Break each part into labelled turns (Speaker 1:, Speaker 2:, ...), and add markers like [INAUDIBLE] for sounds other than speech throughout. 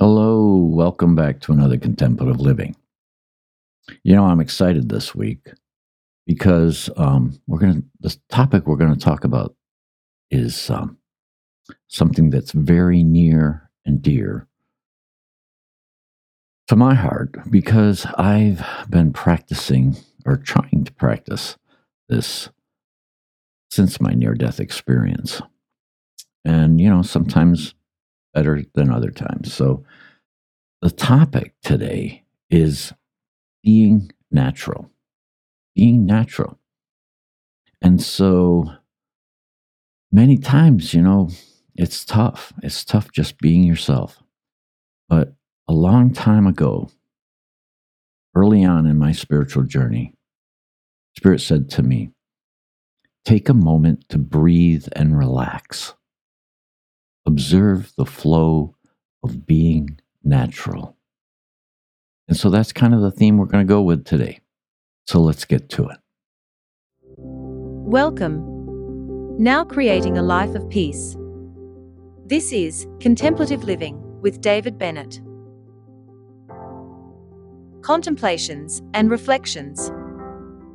Speaker 1: Hello, welcome back to another contemplative living. You know, I'm excited this week because um, we're going to, the topic we're going to talk about is um, something that's very near and dear to my heart because I've been practicing or trying to practice this since my near death experience. And, you know, sometimes better than other times. So the topic today is being natural. Being natural. And so many times, you know, it's tough. It's tough just being yourself. But a long time ago, early on in my spiritual journey, Spirit said to me, Take a moment to breathe and relax. Observe the flow of being natural. And so that's kind of the theme we're going to go with today. So let's get to it.
Speaker 2: Welcome. Now creating a life of peace. This is Contemplative Living with David Bennett. Contemplations and reflections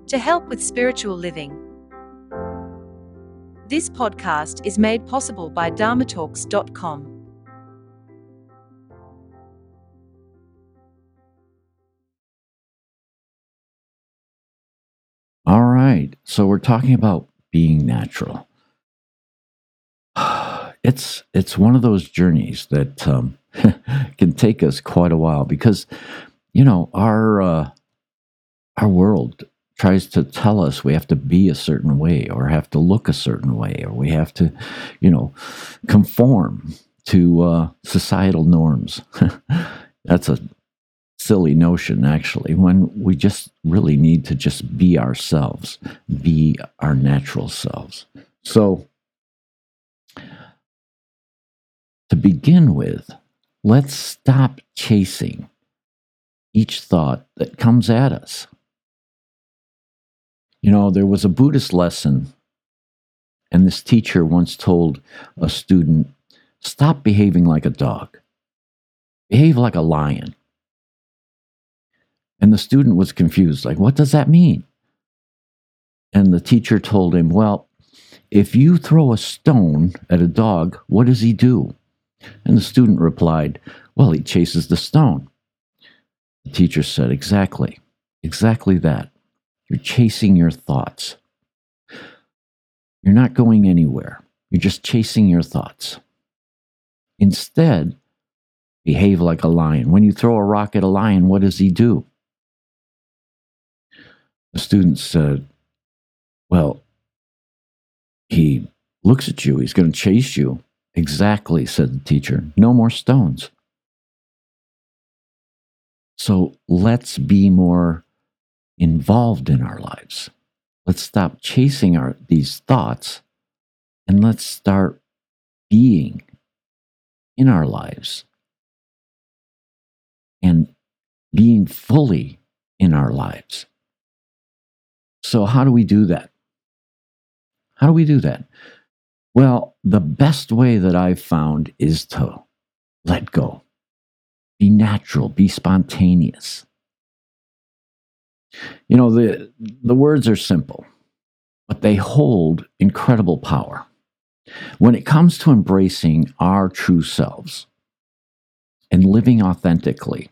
Speaker 2: to help with spiritual living. This podcast is made possible by dharmatalks.com.
Speaker 1: All right. So we're talking about being natural. [SIGHS] It's it's one of those journeys that um, [LAUGHS] can take us quite a while because you know our uh, our world tries to tell us we have to be a certain way or have to look a certain way or we have to you know conform to uh, societal norms. [LAUGHS] That's a silly notion actually when we just really need to just be ourselves be our natural selves. So to begin with let's stop chasing each thought that comes at us you know there was a buddhist lesson and this teacher once told a student stop behaving like a dog behave like a lion and the student was confused, like, what does that mean? And the teacher told him, well, if you throw a stone at a dog, what does he do? And the student replied, well, he chases the stone. The teacher said, exactly, exactly that. You're chasing your thoughts. You're not going anywhere. You're just chasing your thoughts. Instead, behave like a lion. When you throw a rock at a lion, what does he do? The student said, Well, he looks at you, he's going to chase you. Exactly, said the teacher. No more stones. So let's be more involved in our lives. Let's stop chasing our, these thoughts and let's start being in our lives and being fully in our lives. So, how do we do that? How do we do that? Well, the best way that I've found is to let go, be natural, be spontaneous. You know, the, the words are simple, but they hold incredible power. When it comes to embracing our true selves and living authentically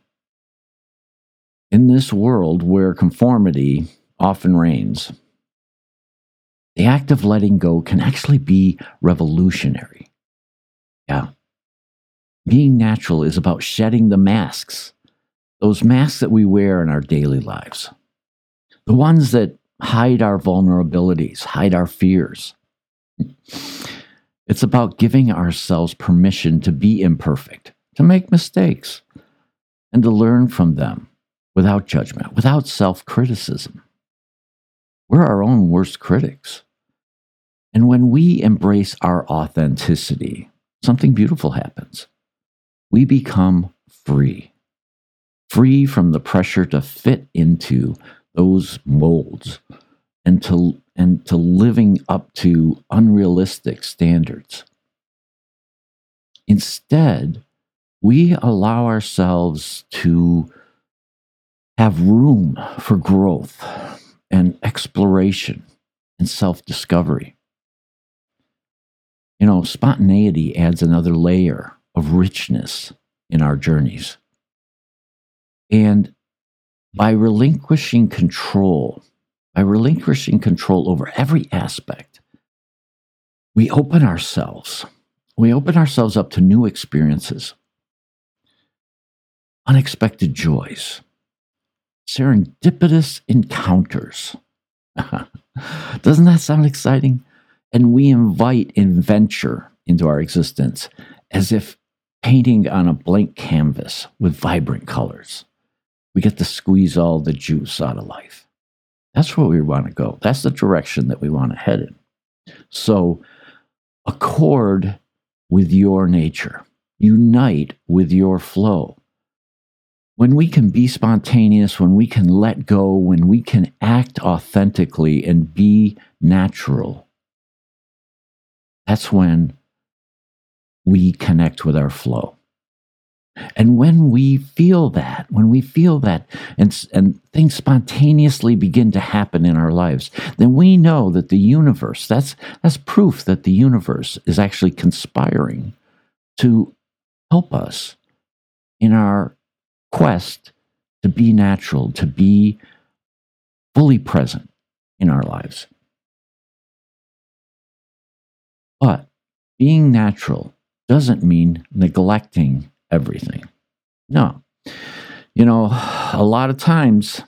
Speaker 1: in this world where conformity often reigns, the act of letting go can actually be revolutionary. Yeah. Being natural is about shedding the masks, those masks that we wear in our daily lives, the ones that hide our vulnerabilities, hide our fears. It's about giving ourselves permission to be imperfect, to make mistakes, and to learn from them without judgment, without self criticism. We're our own worst critics. And when we embrace our authenticity, something beautiful happens. We become free, free from the pressure to fit into those molds and to, and to living up to unrealistic standards. Instead, we allow ourselves to have room for growth and exploration and self discovery. You know, spontaneity adds another layer of richness in our journeys. And by relinquishing control, by relinquishing control over every aspect, we open ourselves. We open ourselves up to new experiences, unexpected joys, serendipitous encounters. [LAUGHS] Doesn't that sound exciting? And we invite adventure into our existence as if painting on a blank canvas with vibrant colors. We get to squeeze all the juice out of life. That's where we want to go. That's the direction that we want to head in. So, accord with your nature, unite with your flow. When we can be spontaneous, when we can let go, when we can act authentically and be natural, that's when we connect with our flow. And when we feel that, when we feel that, and, and things spontaneously begin to happen in our lives, then we know that the universe, that's, that's proof that the universe is actually conspiring to help us in our quest to be natural, to be fully present in our lives. But being natural doesn't mean neglecting everything. No. You know, a lot of times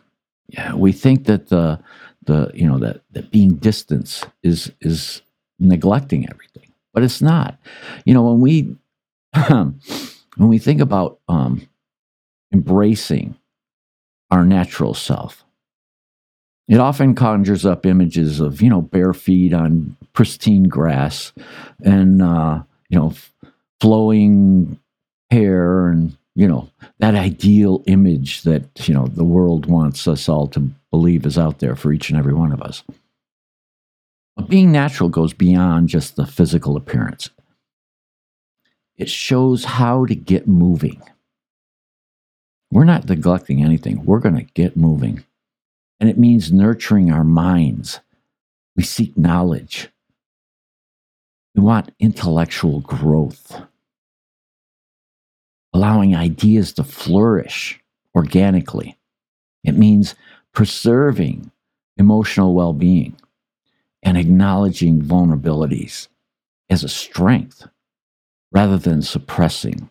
Speaker 1: yeah, we think that the the you know that that being distance is is neglecting everything, but it's not. You know, when we [CLEARS THROAT] when we think about um, embracing our natural self, it often conjures up images of you know bare feet on pristine grass, and uh, you know flowing hair and you know that ideal image that you know the world wants us all to believe is out there for each and every one of us. But being natural goes beyond just the physical appearance. It shows how to get moving. We're not neglecting anything. We're going to get moving. And it means nurturing our minds. We seek knowledge. We want intellectual growth allowing ideas to flourish organically. It means preserving emotional well being and acknowledging vulnerabilities as a strength rather than suppressing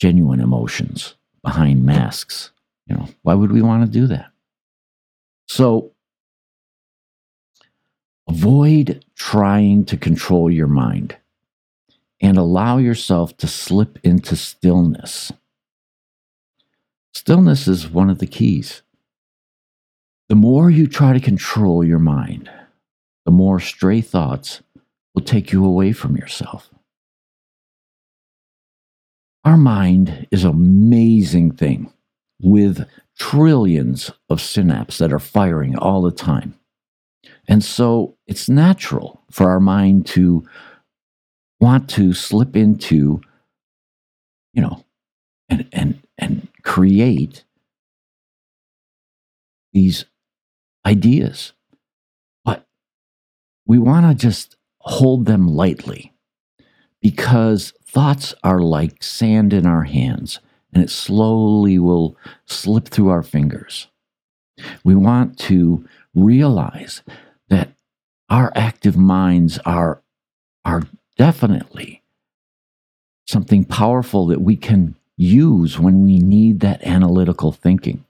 Speaker 1: genuine emotions behind masks. You know, why would we want to do that? So, avoid trying to control your mind and allow yourself to slip into stillness. Stillness is one of the keys. The more you try to control your mind, the more stray thoughts will take you away from yourself. Our mind is an amazing thing with trillions of synapses that are firing all the time. And so it's natural for our mind to want to slip into, you know, and and and create these ideas. But we want to just hold them lightly because thoughts are like sand in our hands and it slowly will slip through our fingers. We want to realize that our active minds are, are definitely something powerful that we can use when we need that analytical thinking.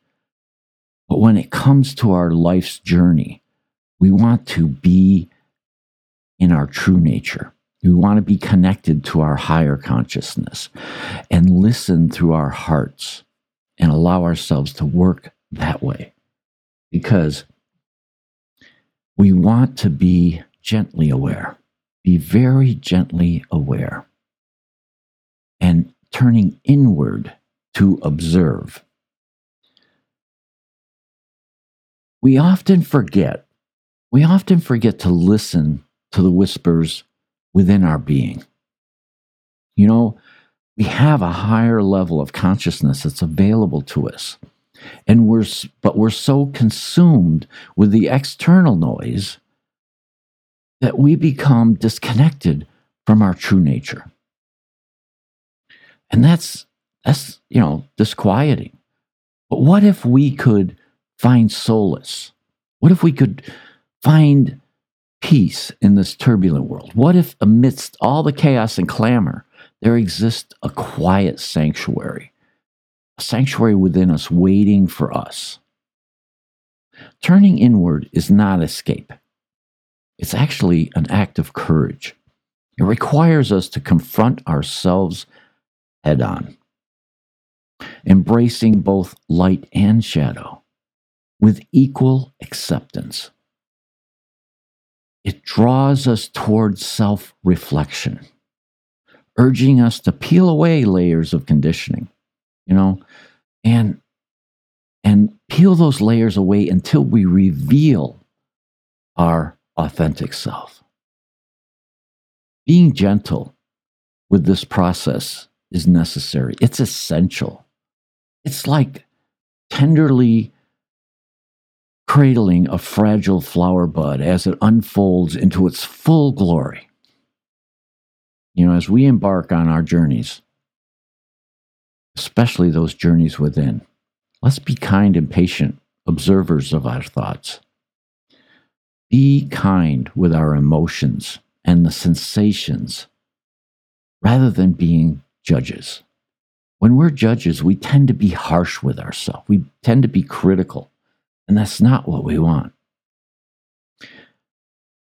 Speaker 1: But when it comes to our life's journey, we want to be in our true nature. We want to be connected to our higher consciousness and listen through our hearts and allow ourselves to work that way because we want to be gently aware be very gently aware and turning inward to observe. We often forget, we often forget to listen to the whispers within our being. You know, we have a higher level of consciousness that's available to us. And we're, but we're so consumed with the external noise that we become disconnected from our true nature. And that's, that's, you know, disquieting. But what if we could find solace? What if we could find peace in this turbulent world? What if, amidst all the chaos and clamor, there exists a quiet sanctuary, a sanctuary within us waiting for us? Turning inward is not escape. It's actually an act of courage. It requires us to confront ourselves head on, embracing both light and shadow with equal acceptance. It draws us towards self reflection, urging us to peel away layers of conditioning, you know, and and peel those layers away until we reveal our authentic self. Being gentle with this process is necessary, it's essential. It's like tenderly cradling a fragile flower bud as it unfolds into its full glory. You know, as we embark on our journeys, especially those journeys within, let's be kind and patient observers of our thoughts. Be kind with our emotions and the sensations rather than being judges. When we're judges, we tend to be harsh with ourselves. We tend to be critical, and that's not what we want.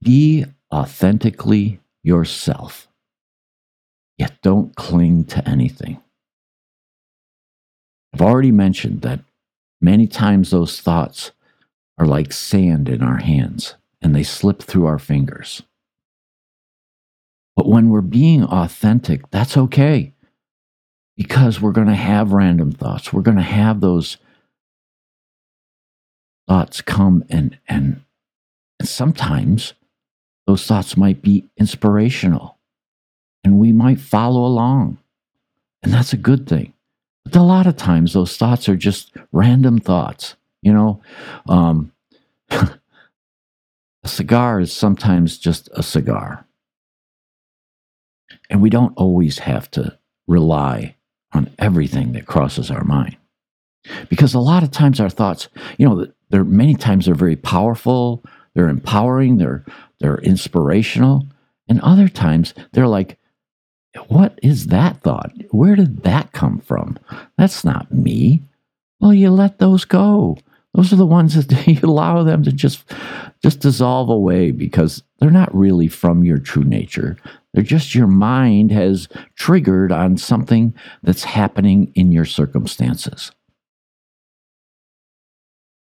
Speaker 1: Be authentically yourself, yet don't cling to anything. I've already mentioned that many times those thoughts are like sand in our hands and they slip through our fingers. But when we're being authentic, that's okay because we're going to have random thoughts. We're going to have those thoughts come and, and, and sometimes those thoughts might be inspirational and we might follow along. And that's a good thing. But a lot of times those thoughts are just random thoughts. You know, um, [LAUGHS] A cigar is sometimes just a cigar. And we don't always have to rely on everything that crosses our mind. Because a lot of times our thoughts, you know, they're many times they're very powerful, they're empowering, they're they're inspirational, and other times they're like what is that thought? Where did that come from? That's not me. Well, you let those go. Those are the ones that [LAUGHS] you allow them to just just dissolve away because they're not really from your true nature. They're just your mind has triggered on something that's happening in your circumstances.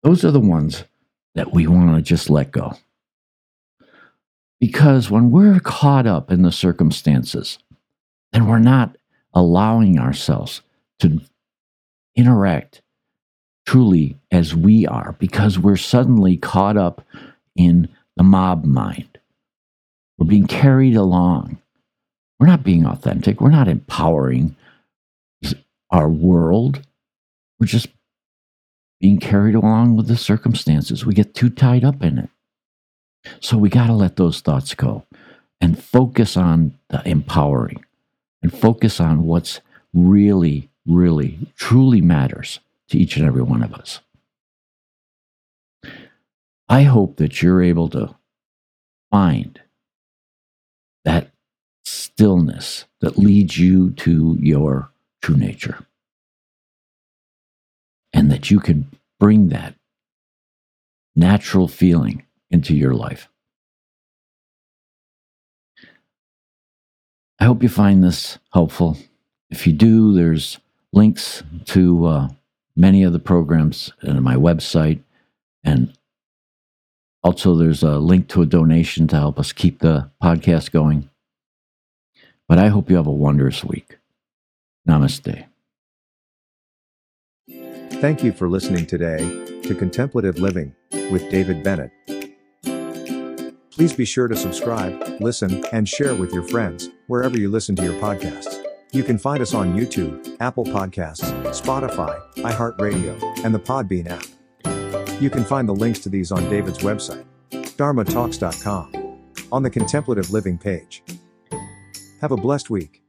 Speaker 1: Those are the ones that we want to just let go. Because when we're caught up in the circumstances, then we're not allowing ourselves to interact truly as we are because we're suddenly caught up in the mob mind. We're being carried along. We're not being authentic. We're not empowering our world. We're just being carried along with the circumstances. We get too tied up in it. So we got to let those thoughts go and focus on the empowering and focus on what's really, really, truly matters to each and every one of us. I hope that you're able to find that stillness that leads you to your true nature. And that you can bring that natural feeling into your life. I hope you find this helpful. If you do, there's links to uh, many of the programs and my website. And also, there's a link to a donation to help us keep the podcast going. But I hope you have a wondrous week. Namaste.
Speaker 3: Thank you for listening today to Contemplative Living with David Bennett. Please be sure to subscribe, listen, and share with your friends wherever you listen to your podcasts. You can find us on YouTube, Apple Podcasts, Spotify, iHeartRadio, and the Podbean app. You can find the links to these on David's website, dharmatalks.com, on the Contemplative Living page. Have a blessed week.